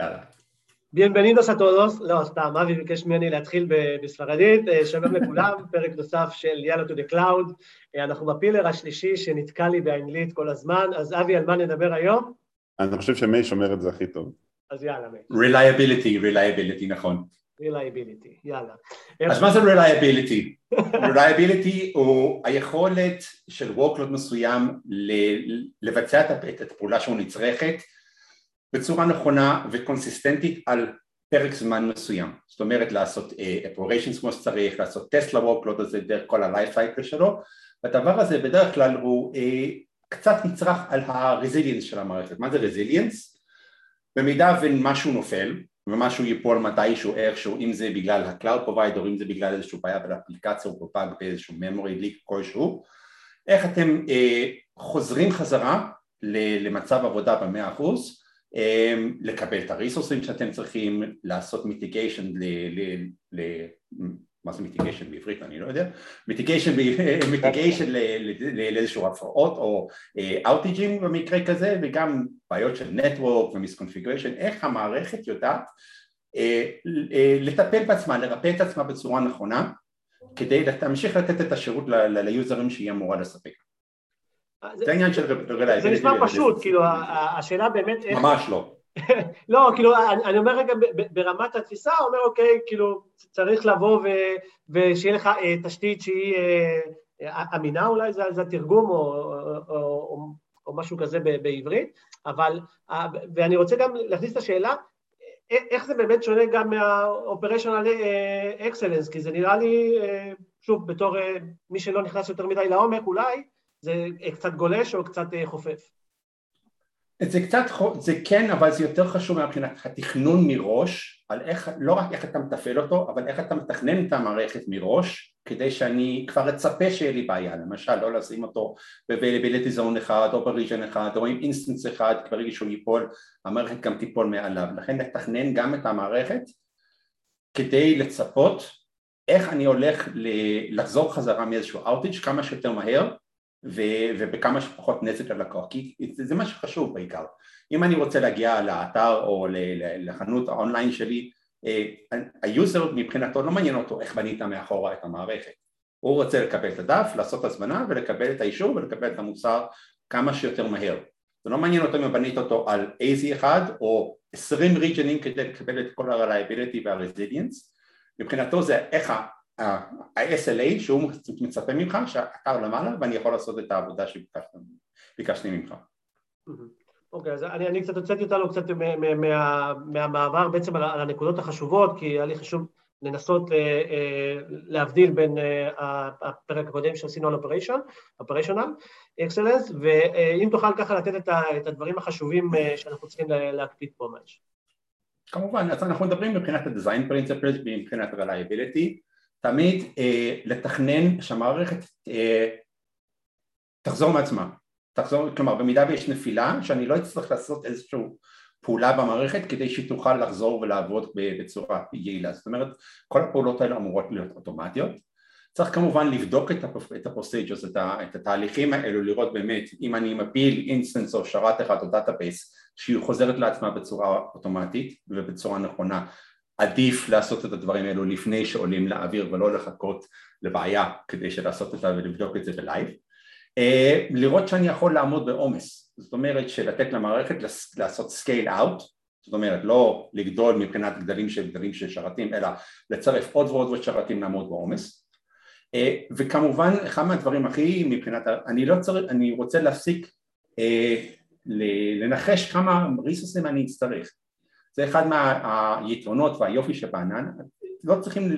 יאללה. Bienvenidos a todos, לא, סתם, אבי ביקש ממני להתחיל ב- בספרדית, אה, שלום לכולם, פרק נוסף של יאללה to the cloud, אה, אנחנו בפילר השלישי שנתקע לי באנגלית כל הזמן, אז אבי, על מה נדבר היום? אני חושב שמי שומר את זה הכי טוב. אז יאללה, מי, reliability, reliability, נכון. reliability, יאללה. אז מה זה reliability? reliability הוא היכולת של workload מסוים ל- לבצע את הפעולה שהוא נצרכת בצורה נכונה וקונסיסטנטית על פרק זמן מסוים. זאת אומרת לעשות uh, operations כמו שצריך, לעשות טסט ל-workload הזה דרך כל ה-life cycle שלו, והדבר הזה בדרך כלל הוא uh, קצת נצרך על ה-resilience של המערכת. מה זה resilience? במידה ומשהו נופל ומשהו ייפול מתישהו איכשהו, אם זה בגלל ה-cloud provider, אם זה בגלל איזשהו בעיה באפליקציה או בפאג באיזשהו memory leak כלשהו, איך אתם אה, חוזרים חזרה למצב עבודה במאה אחוז, אה, לקבל את הריסורסים שאתם צריכים, לעשות mitigation ל... ל, ל מה זה mitigation בעברית? אני לא יודע. mitigation לאיזשהו הפרעות או אאוטיג'ים במקרה כזה וגם בעיות של network ו misconfiguration, איך המערכת יודעת אה, אה, לטפל בעצמה, לרפא את עצמה בצורה נכונה כדי להמשיך לתת את השירות ליוזרים שהיא אמורה לספק. זה- זה העניין של reliability זה נשמע פשוט, כאילו, השאלה באמת. ממש לא. לא, כאילו, אני, אומר רגע ברמת התפיסה, אומר אוקיי, כאילו, צריך לבוא ושיהיה לך אה, תשתית שהיא אה, אה, אמינה אולי, זה, התרגום, או, משהו כזה בעברית, אבל, אה, ואני רוצה גם להכניס את השאלה, אה, איך זה באמת שונה גם מה-operational אה, excellence, כי זה נראה לי, אה, שוב, בתור אה, מי שלא נכנס יותר מדי לעומק, אולי, זה אה, קצת גולש או קצת אה, חופף. זה קצת, זה כן, אבל זה יותר חשוב מבחינת התכנון מראש, על איך, לא רק איך אתה מתפעל אותו, אבל איך אתה מתכנן את המערכת מראש, כדי שאני כבר אצפה שיהיה לי בעיה, למשל לא לשים אותו ב-availability zone אחד, או ב-region אחד, או עם instance אחד, ברגע שהוא ייפול, המערכת גם תיפול מעליו, לכן לתכנן גם את המערכת, כדי לצפות איך אני הולך לחזור חזרה מאיזשהו outage כמה שיותר מהר, ו- ובכמה שפחות נזק ללקוח, כי זה, מה שחשוב בעיקר. אם אני רוצה להגיע לאתר או לחנות האונליין שלי, אה, ה user מבחינתו לא מעניין אותו איך בנית מאחורה את המערכת. הוא רוצה לקבל את הדף, לעשות הזמנה ולקבל את האישור ולקבל את המוצר כמה שיותר מהר. זה לא מעניין אותו אם בנית אותו על AZ אחד או 20 ריג'נים כדי לקבל את כל ה-reliability וה-resilience, מבחינתו זה איך ה-SLA שהוא מצפה ממך שהאתר למעלה ואני יכול לעשות את העבודה שביקשתי ממך. אוקיי, אז אני, אני קצת הוצאתי אותנו קצת מה, מה, מה, מהמעבר בעצם על, על הנקודות החשובות, כי היה לי חשוב לנסות אה, אה, להבדיל בין אה, הפרק הקודם שעשינו על אופריישן, אופריישנל אקסלנס, ואם תוכל ככה לתת את, ה, את הדברים החשובים שאנחנו צריכים לה- להקפיד פה ממש. כמובן, אז אנחנו מדברים מבחינת ה-design principles ומבחינת ה-reliability, תמיד אה, לתכנן שהמערכת אה, תחזור מעצמה, תחזור, כלומר במידה ויש נפילה שאני לא אצטרך לעשות איזושהי פעולה במערכת כדי שהיא תוכל לחזור ולעבוד בצורה יעילה, זאת אומרת כל הפעולות האלה אמורות להיות אוטומטיות, צריך כמובן לבדוק את, הפ- את את התהליכים האלו, לראות באמת אם אני מפיל instance או שרת אחד או database שהיא חוזרת לעצמה בצורה אוטומטית ובצורה נכונה עדיף לעשות את הדברים האלו לפני שעולים לאוויר ולא לחכות לבעיה כדי לעשות את זה ולבדוק את זה ב live. אה, לראות שאני יכול לעמוד בעומס, זאת אומרת שלתת למערכת לעשות scale out, זאת אומרת לא לגדול מבחינת גדלים של גדלים של שרתים אלא לצרף עוד ועוד ועוד שרתים לעמוד בעומס. אה, וכמובן אחד מהדברים הכי מבחינת, אני לא צריך, אני רוצה להפסיק אה, לנחש כמה ריסוסים אני אצטרך זה אחד מהיתרונות והיופי שבענן, לא צריכים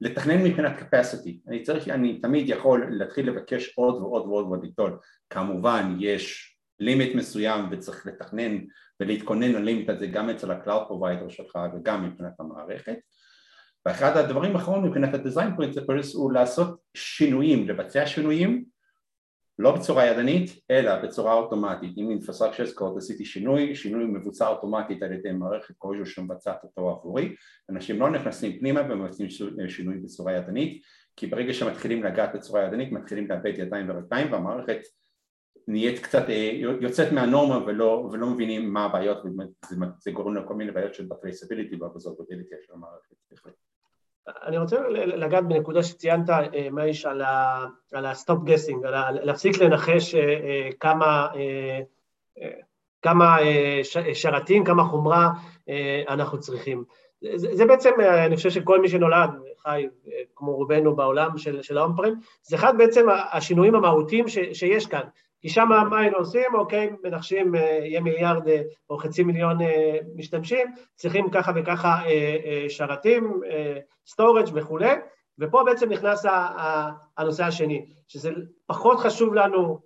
לתכנן מבחינת capacity, אני צריך, אני תמיד יכול להתחיל לבקש עוד ועוד ועוד ועוד לגדול, כמובן יש לימיט מסוים וצריך לתכנן ולהתכונן ללימיט הזה גם אצל ה-Cloud Provider שלך וגם מבחינת המערכת. ואחד הדברים האחרונים מבחינת ה-Design Principles הוא לעשות שינויים, לבצע שינויים לא בצורה ידנית אלא בצורה אוטומטית. אם Infrastructure Code עשיתי שינוי, שינוי מבוצע אוטומטית על ידי מערכת כלשהו שמבצעת אותו עבורי. אנשים לא נכנסים פנימה ומבצעים שינוי בצורה ידנית כי ברגע שמתחילים לגעת בצורה ידנית מתחילים לאבד ידיים ורגליים והמערכת נהיית קצת, אה, יוצאת מהנורמה ולא, ולא מבינים מה הבעיות וזה גורם לכל מיני בעיות של בטרייסביליטי והבזורבילטי של המערכת אני רוצה לגעת בנקודה שציינת, אה, מאיש, על ה-stop guessing, על להפסיק לנחש אה, כמה, כמה שרתים, כמה חומרה אנחנו צריכים. זה, זה בעצם, אני חושב שכל מי שנולד, חי כמו רובנו בעולם של, של ה on-prem, זה אחד בעצם השינויים המהותיים ש, שיש כאן. כי שם מה היינו עושים? אוקיי, מנחשים, אה, יהיה מיליארד אה, או חצי מיליון אה, משתמשים, צריכים ככה וככה שרתים, storage וכולי, ופה בעצם נכנס הנושא השני, שזה פחות חשוב לנו,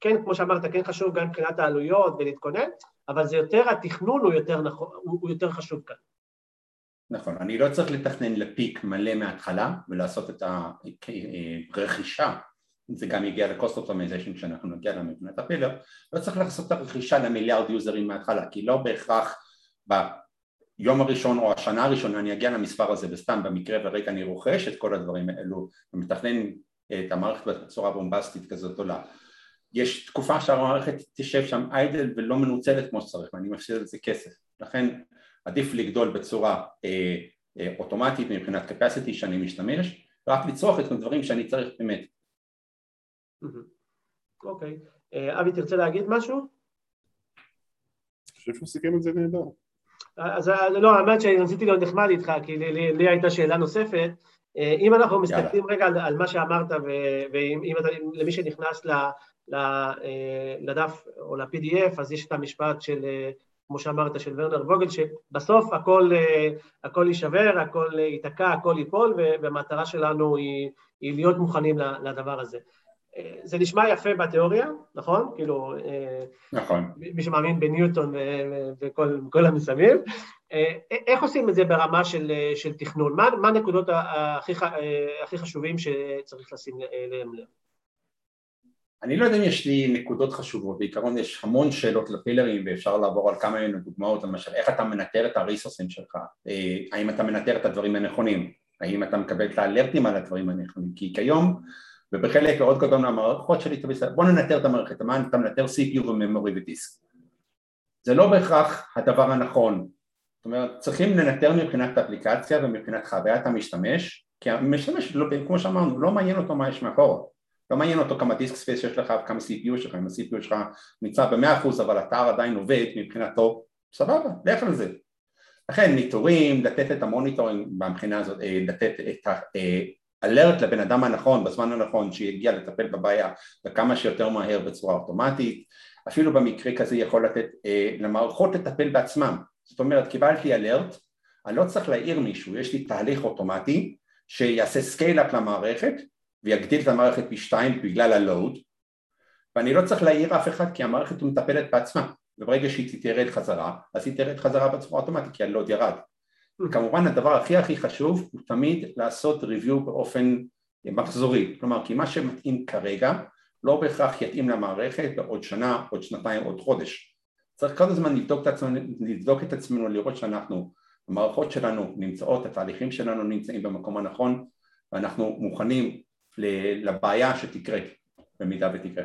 כן, כמו שאמרת, כן חשוב גם מבחינת העלויות ולהתכונן, אבל זה יותר, התכנון הוא יותר, נכון, הוא יותר חשוב כאן. נכון, אני לא צריך לתכנן לפיק מלא מההתחלה ולעשות את הרכישה זה גם יגיע ל-cost optimization כשאנחנו נגיע למבנת הפילר, לא צריך לעשות את הרכישה למיליארד יוזרים מההתחלה, כי לא בהכרח ביום הראשון או השנה הראשונה אני אגיע למספר הזה, וסתם במקרה ורגע אני רוכש את כל הדברים האלו ומתכנן את המערכת בצורה בומבסטית כזאת עולה. יש תקופה שהמערכת תשב שם איידל ולא מנוצלת כמו שצריך ואני מפסיד על זה כסף, לכן עדיף לגדול בצורה אה, אה, אוטומטית מבחינת capacity שאני משתמש, רק לצרוך את הדברים שאני צריך באמת אוקיי. אה, אבי, תרצה להגיד משהו? אני חושב שהוא סיכם את זה נהדר. אז אה, לא, האמת שאני רציתי להיות נחמד איתך, כי לי, לי הייתה שאלה נוספת. אה, אם אנחנו מסתכלים רגע על, על מה שאמרת, ואם אתה, למי שנכנס ל, ל, לדף או ל-PDF, אז יש את המשפט של, כמו שאמרת, של ורנר ווגל, שבסוף הכל, הכל יישבר, הכל ייתקע, הכל ייפול, והמטרה שלנו היא, היא להיות מוכנים לדבר הזה. זה נשמע יפה בתיאוריה, נכון? כאילו... אה, נכון. מי שמאמין בניוטון וכל המסביב. אה, איך עושים את זה ברמה של, של תכנון? מה, מה הנקודות הכי, הכי חשובים שצריך לשים להם לב? אני לא יודע אם יש לי נקודות חשובות, בעיקרון יש המון שאלות לפילרים ואפשר לעבור על כמה מיני דוגמאות, למשל איך אתה מנטר את הריסורסים שלך, אה, האם אתה מנטר את הדברים הנכונים, האם אתה מקבל את האלרטים על הדברים הנכונים, כי כיום ובחלק מאוד גדול מהמערכות שלי אתה בוא ננטר את המערכת, מה אתה מנטר? CPU ו memory ודיסק זה לא בהכרח הדבר הנכון. זאת אומרת צריכים לנטר מבחינת האפליקציה ומבחינת חוויית המשתמש כי המשתמש, לא, כמו שאמרנו, לא מעניין אותו מה יש מאחורה. לא מעניין אותו כמה disk space יש לך וכמה CPU שלך, אם ה-CPU שלך נמצא במאה אחוז אבל האתר עדיין עובד מבחינתו, סבבה, לך על זה. לכן ניטורים, לתת את ה monitoring מבחינה הזאת, אה, לתת את alert לבן אדם הנכון בזמן הנכון שיגיע לטפל בבעיה וכמה שיותר מהר בצורה אוטומטית. אפילו במקרה כזה יכול לתת אה, למערכות לטפל בעצמם. זאת אומרת קיבלתי alert אני לא צריך להעיר מישהו יש לי תהליך אוטומטי שיעשה scale-up למערכת ויגדיל את המערכת פי שתיים בגלל ה load ואני לא צריך להעיר אף אחד כי המערכת מטפלת בעצמה. וברגע שהיא תרד חזרה אז היא תרד חזרה בצורה אוטומטית כי ה load ירד וכמובן הדבר הכי הכי חשוב הוא תמיד לעשות review באופן מחזורי, כלומר כי מה שמתאים כרגע לא בהכרח יתאים למערכת בעוד שנה, עוד שנתיים, עוד חודש. צריך כל הזמן לבדוק את עצמנו, לבדוק את עצמנו לראות שאנחנו, המערכות שלנו נמצאות, התהליכים שלנו נמצאים במקום הנכון ואנחנו מוכנים לבעיה שתקרה, במידה ותקרה,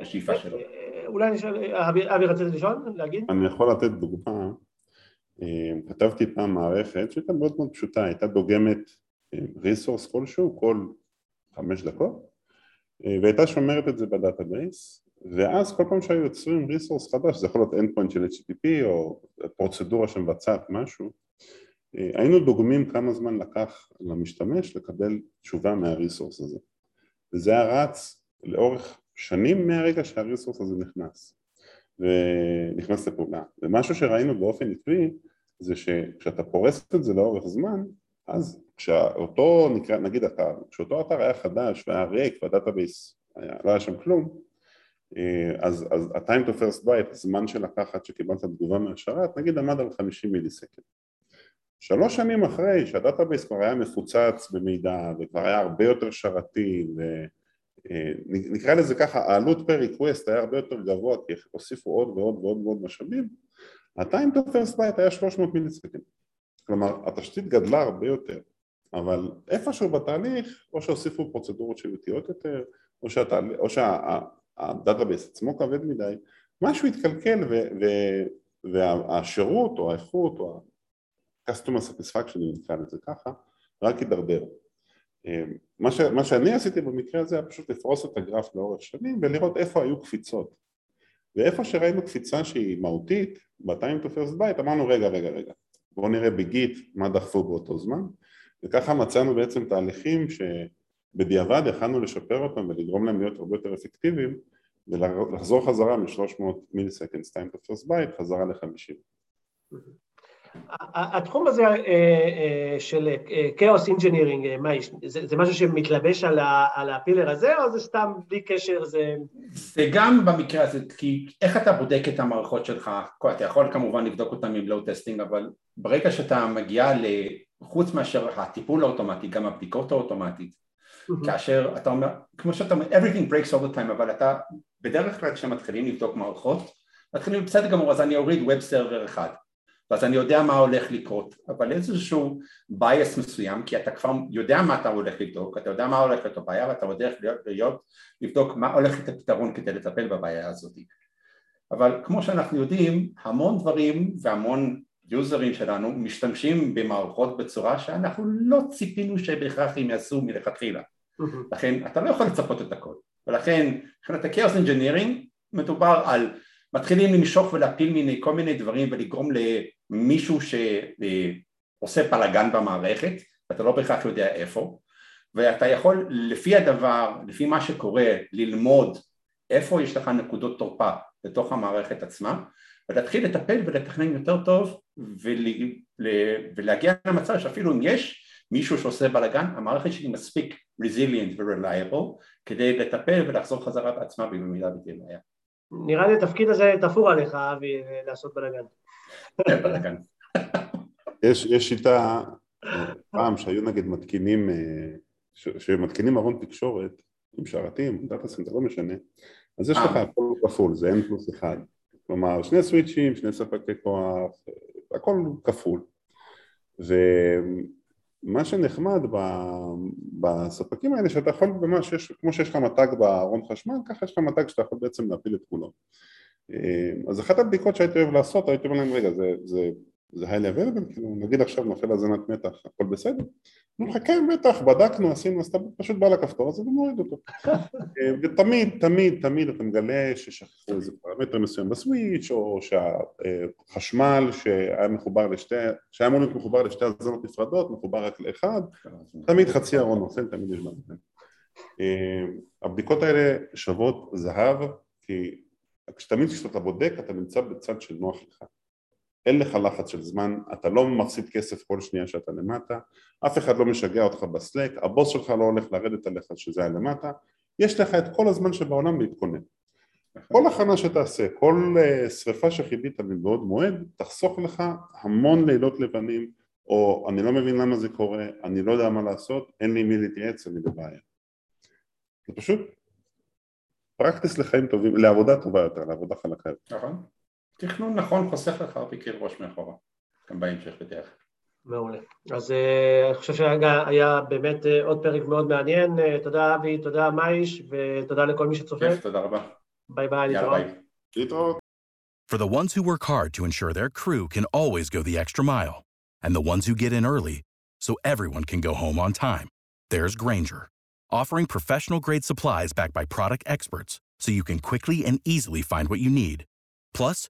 בשאיפה שלו. אולי נשאל, אבי רצית לשאול, להגיד? אני יכול לתת דוגמה אה, כתבתי פעם מערכת שהייתה מאוד מאוד פשוטה, הייתה דוגמת resource אה, כלשהו כל חמש דקות אה, והייתה שומרת את זה ב database ואז כל פעם שהיו יוצרים resource חדש, זה יכול להיות endpoint של HTTP או פרוצדורה שמבצעת משהו היינו דוגמים כמה זמן לקח למשתמש לקבל תשובה מה resource הזה. וזה היה רץ לאורך שנים מהרגע שה resource הזה נכנס ונכנס לפעולה. ומשהו שראינו באופן עקבי זה שכשאתה פורס את זה לאורך זמן, אז כשאותו, נקרא, נגיד אתר, כשאותו אתר היה חדש והיה ריק וה database לא היה שם כלום, אז, אז ה-time to first byte, הזמן שלקח עד שקיבלת תגובה מהשרת, נגיד עמד על 50 millisecond. שלוש שנים אחרי שה database כבר היה מפוצץ במידע וכבר היה הרבה יותר שרתי ונקרא לזה ככה, העלות per request היה הרבה יותר גבוה כי הוסיפו עוד ועוד ועוד ועוד משאבים, to first byte היה 300 millisecond. כלומר, התשתית גדלה הרבה יותר, אבל איפשהו בתהליך, או שהוסיפו פרוצדורות שירותיות יותר, או, שהתהל... או שה database עצמו כבד מדי, משהו התקלקל ו... ו... והשירות או האיכות או ה-customer satisfaction, אם נקרא לזה ככה, רק הידרדר. מה, ש... מה שאני עשיתי במקרה הזה היה פשוט לפרוס את הגרף לאורך שנים ולראות איפה היו קפיצות. ואיפה שראינו קפיצה שהיא מהותית, ב-time to first byte, אמרנו רגע רגע רגע, בואו נראה ב Git מה דחפו באותו זמן וככה מצאנו בעצם תהליכים שבדיעבד יכלנו לשפר אותם ולגרום להם להיות הרבה יותר אפקטיביים ולחזור חזרה מ-300 milliseconds time to first byte חזרה ל-50. התחום הזה אה, אה, של chaos engineering, זה משהו שמתלבש על ה pillar הזה או זה סתם בלי קשר זה... זה גם במקרה הזה, כי איך אתה בודק את המערכות שלך, אתה יכול כמובן לבדוק אותם עם load testing אבל ברגע שאתה מגיע חוץ מאשר הטיפול האוטומטי, גם הבדיקות האוטומטית, כאשר אתה אומר, כמו שאתה אומר, everything breaks all the time, אבל אתה, בדרך כלל כשמתחילים לבדוק מערכות, מתחילים בסדר גמור, אז אני אוריד web server אחד, ואז אני יודע מה הולך לקרות, אבל איזשהו bias מסוים, כי אתה כבר יודע מה אתה הולך לבדוק, אתה יודע מה הולך להיות הבעיה, ואתה יודע להיות, להיות לבדוק מה הולך להיות הפתרון כדי לטפל בבעיה הזאת. אבל כמו שאנחנו יודעים, המון דברים והמון יוזרים שלנו משתמשים במערכות בצורה שאנחנו לא ציפינו שבהכרח הם יעשו מלכתחילה. לכן אתה לא יכול לצפות את הכל. ולכן מבחינת ה-Chaos Engineering מדובר על מתחילים למשוך ולהפיל מיני כל מיני דברים ולגרום למישהו שעושה בלאגן במערכת ואתה לא בהכרח יודע איפה ואתה יכול לפי הדבר, לפי מה שקורה, ללמוד איפה יש לך נקודות תורפה בתוך המערכת עצמה ולהתחיל לטפל ולתכנן יותר טוב ול, ולהגיע למצב שאפילו אם יש מישהו שעושה בלאגן, המערכת שלי מספיק resilient ו-reliable כדי לטפל ולחזור חזרה בעצמה במידה בעיה. נראה לי התפקיד הזה תפור עליך, אבי, לעשות בלאגן. כן, בלאגן. יש, יש שיטה, פעם שהיו נגיד מתקינים, שמתקינים ארון תקשורת עם שרתים, data center, לא משנה, אז יש לך אה. הכל כפול, זה n plus 1 כלומר שני switchים, שני ספקי כוח, הכל כפול ומה שנחמד בספקים האלה שאתה יכול ממש, יש, כמו שיש לך מתג בארון חשמל, ככה יש לך מתג שאתה יכול בעצם להפיל את כולו. אז אחת הבדיקות שהייתי אוהב לעשות, הייתי אומר להם רגע זה, זה זה high level, כאילו נגיד עכשיו נופל הזנת מתח, הכל בסדר? אומר לך כן בטח, בדקנו, עשינו, אז אתה פשוט בא לכפתור הזה ומוריד אותו. ותמיד, תמיד, תמיד אתה מגלה ששכחו איזה פרמטר מסוים בסוויץ' או שהחשמל שהיה מחובר לשתי, שהיה אמור להיות מחובר לשתי הזנות נפרדות, מחובר רק לאחד, תמיד חצי ארון נופל, תמיד יש בזה הבדיקות האלה שוות זהב כי תמיד כשאתה בודק אתה נמצא בצד של נוח לך אין לך לחץ של זמן, אתה לא מפסיד כסף כל שנייה שאתה למטה, אף אחד לא משגע אותך בסלק, הבוס שלך לא הולך לרדת עליך שזה היה למטה, יש לך את כל הזמן שבעולם להתכונן. כל הכנה שתעשה, כל uh, שריפה שחיבית מבעוד מועד, תחסוך לך המון לילות לבנים, או אני לא מבין למה זה קורה, אני לא יודע מה לעשות, אין לי מי להתייעץ, אני בבעיה. זה פשוט practice לחיים טובים, לעבודה טובה יותר, לעבודה חלקה יותר. נכון. תכנון נכון חוסך לך הרבה כאב ראש מאחורה, גם בהמשך בדרך. מעולה. אז uh, אני חושב שהיה באמת uh, עוד פרק מאוד מעניין. Uh, תודה אבי, תודה מאיש, ותודה לכל מי שצופה. כיף, תודה רבה. ביי ביי, להתראות. For the ones who work hard to ensure their crew can always go the extra mile, and the ones who get in early so everyone can go home on time, there's Granger, offering professional-grade supplies backed by product experts so you can quickly and easily find what you need. Plus,